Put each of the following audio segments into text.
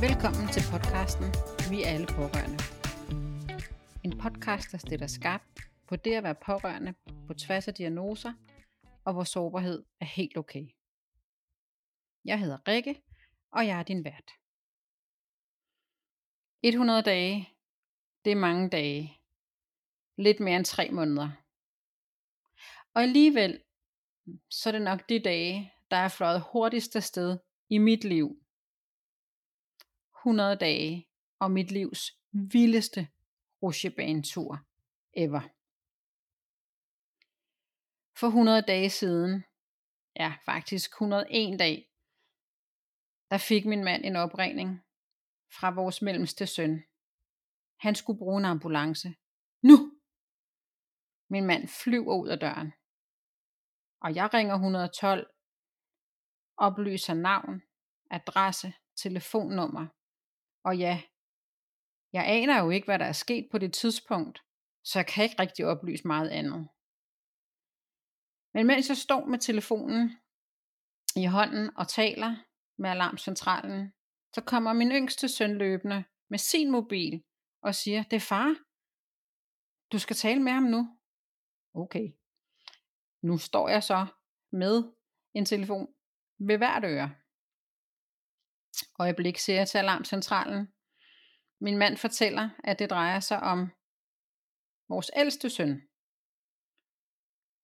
Velkommen til podcasten Vi er alle pårørende. En podcast, der stiller skarpt på det at være pårørende på tværs af diagnoser, og hvor sårbarhed er helt okay. Jeg hedder Rikke, og jeg er din vært. 100 dage, det er mange dage. Lidt mere end tre måneder. Og alligevel, så er det nok de dage, der er fløjet hurtigst afsted i mit liv 100 dage og mit livs vildeste rutsjebanetur ever. For 100 dage siden, ja faktisk 101 dag, der fik min mand en opringning fra vores mellemste søn. Han skulle bruge en ambulance. Nu! Min mand flyver ud af døren. Og jeg ringer 112, oplyser navn, adresse, telefonnummer og ja, jeg aner jo ikke, hvad der er sket på det tidspunkt, så jeg kan ikke rigtig oplyse meget andet. Men mens jeg står med telefonen i hånden og taler med alarmcentralen, så kommer min yngste søn løbende med sin mobil og siger, det er far, du skal tale med ham nu. Okay. Nu står jeg så med en telefon ved hvert øre øjeblik ser jeg til alarmcentralen. Min mand fortæller, at det drejer sig om vores ældste søn,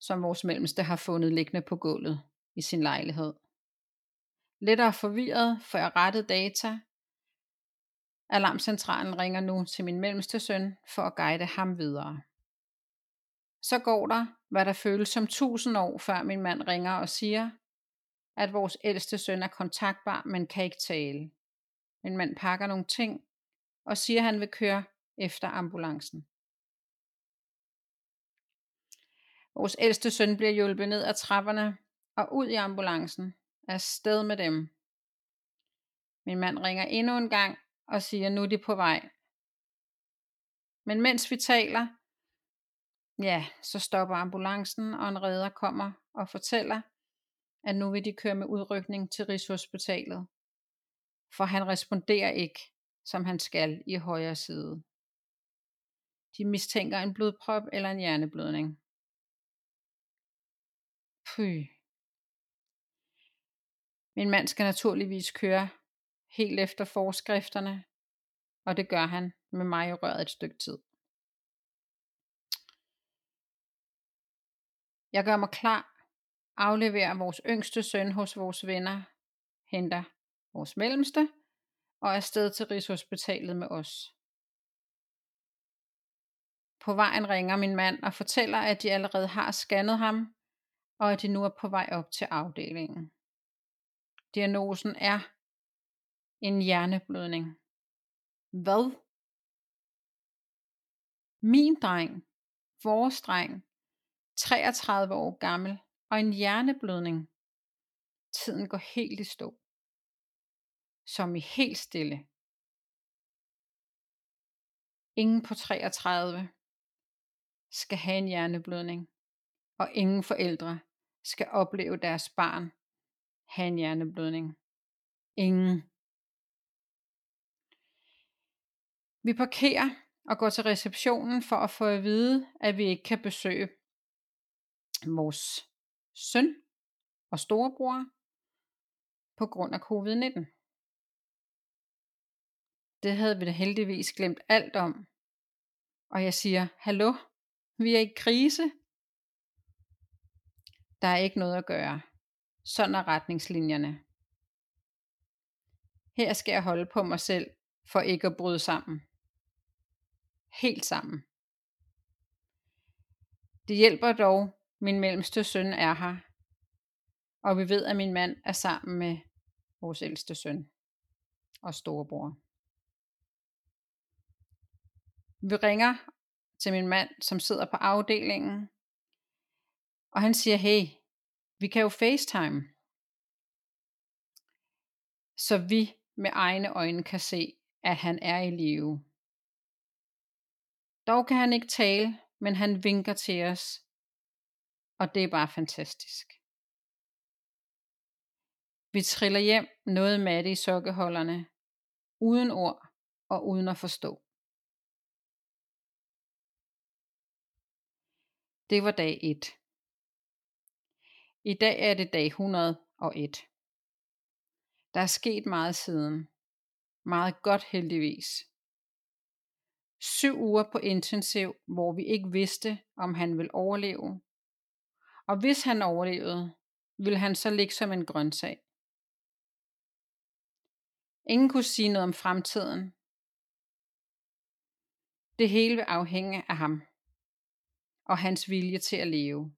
som vores mellemste har fundet liggende på gulvet i sin lejlighed. Lettere forvirret får jeg rettet data. Alarmcentralen ringer nu til min mellemste søn for at guide ham videre. Så går der, hvad der føles som tusind år, før min mand ringer og siger, at vores ældste søn er kontaktbar, men kan ikke tale. Min mand pakker nogle ting og siger, at han vil køre efter ambulancen. Vores ældste søn bliver hjulpet ned ad trapperne og ud i ambulancen. Er sted med dem. Min mand ringer endnu en gang og siger, nu er de på vej. Men mens vi taler, ja, så stopper ambulancen, og en redder kommer og fortæller, at nu vil de køre med udrykning til Rigshospitalet. For han responderer ikke, som han skal i højre side. De mistænker en blodprop eller en hjerneblødning. Pøh. Min mand skal naturligvis køre helt efter forskrifterne, og det gør han med mig i røret et stykke tid. Jeg gør mig klar afleverer vores yngste søn hos vores venner, henter vores mellemste og er sted til Rigshospitalet med os. På vejen ringer min mand og fortæller, at de allerede har scannet ham, og at de nu er på vej op til afdelingen. Diagnosen er en hjerneblødning. Hvad? Min dreng, vores dreng, 33 år gammel, og en hjerneblødning. Tiden går helt i stå. Som i helt stille. Ingen på 33 skal have en hjerneblødning, og ingen forældre skal opleve deres barn have en hjerneblødning. Ingen. Vi parkerer og går til receptionen for at få at vide, at vi ikke kan besøge vores søn og storebror på grund af covid-19. Det havde vi da heldigvis glemt alt om. Og jeg siger, hallo, vi er i krise. Der er ikke noget at gøre. Sådan er retningslinjerne. Her skal jeg holde på mig selv, for ikke at bryde sammen. Helt sammen. Det hjælper dog, min mellemste søn er her, og vi ved, at min mand er sammen med vores ældste søn og storebror. Vi ringer til min mand, som sidder på afdelingen, og han siger, hey, vi kan jo FaceTime, så vi med egne øjne kan se, at han er i live. Dog kan han ikke tale, men han vinker til os og det er bare fantastisk. Vi triller hjem noget matte i sokkeholderne, uden ord og uden at forstå. Det var dag 1. I dag er det dag 101. Der er sket meget siden. Meget godt heldigvis. Syv uger på intensiv, hvor vi ikke vidste, om han ville overleve. Og hvis han overlevede, ville han så ligge som en grøntsag. Ingen kunne sige noget om fremtiden. Det hele vil afhænge af ham og hans vilje til at leve.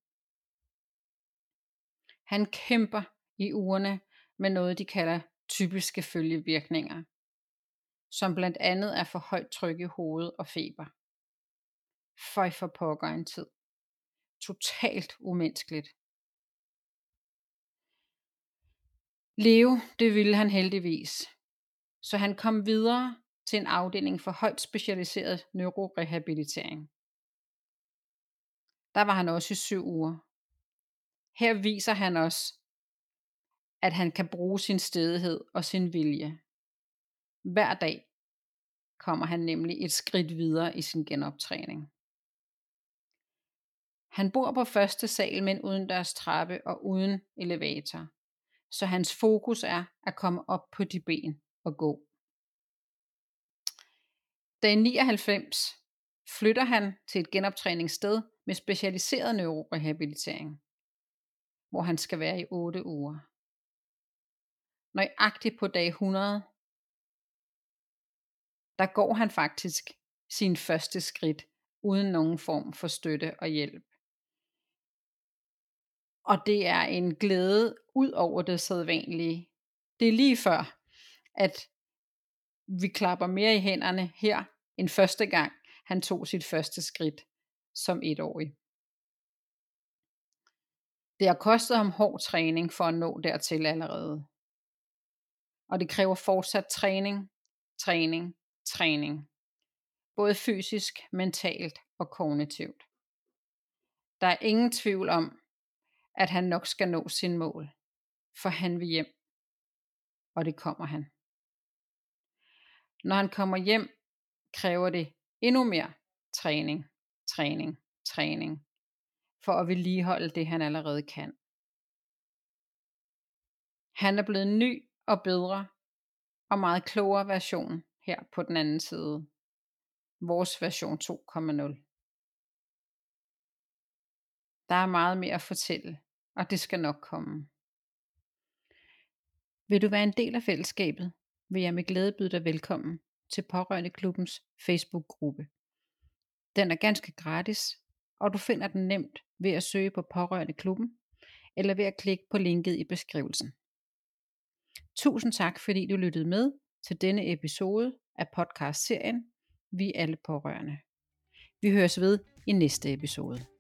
Han kæmper i ugerne med noget, de kalder typiske følgevirkninger, som blandt andet er for højt tryk i hovedet og feber. Føj for pokker en tid. Totalt umenneskeligt. Leve, det ville han heldigvis. Så han kom videre til en afdeling for højt specialiseret neurorehabilitering. Der var han også i syv uger. Her viser han os, at han kan bruge sin stedighed og sin vilje. Hver dag kommer han nemlig et skridt videre i sin genoptræning. Han bor på første sal, men uden deres trappe og uden elevator. Så hans fokus er at komme op på de ben og gå. Dag 99 flytter han til et genoptræningssted med specialiseret neurorehabilitering, hvor han skal være i 8 uger. Nøjagtigt på dag 100, der går han faktisk sin første skridt uden nogen form for støtte og hjælp. Og det er en glæde ud over det sædvanlige. Det er lige før, at vi klapper mere i hænderne her, end første gang han tog sit første skridt som etårig. Det har kostet ham hård træning for at nå dertil allerede. Og det kræver fortsat træning, træning, træning. Både fysisk, mentalt og kognitivt. Der er ingen tvivl om, at han nok skal nå sin mål, for han vil hjem. Og det kommer han. Når han kommer hjem, kræver det endnu mere træning, træning, træning, for at vedligeholde det, han allerede kan. Han er blevet ny og bedre og meget klogere version her på den anden side. Vores version 2.0. Der er meget mere at fortælle, og det skal nok komme. Vil du være en del af fællesskabet, vil jeg med glæde byde dig velkommen til Pårørende Klubbens Facebook-gruppe. Den er ganske gratis, og du finder den nemt ved at søge på Pårørende Klubben, eller ved at klikke på linket i beskrivelsen. Tusind tak, fordi du lyttede med til denne episode af podcast-serien Vi er alle pårørende. Vi høres ved i næste episode.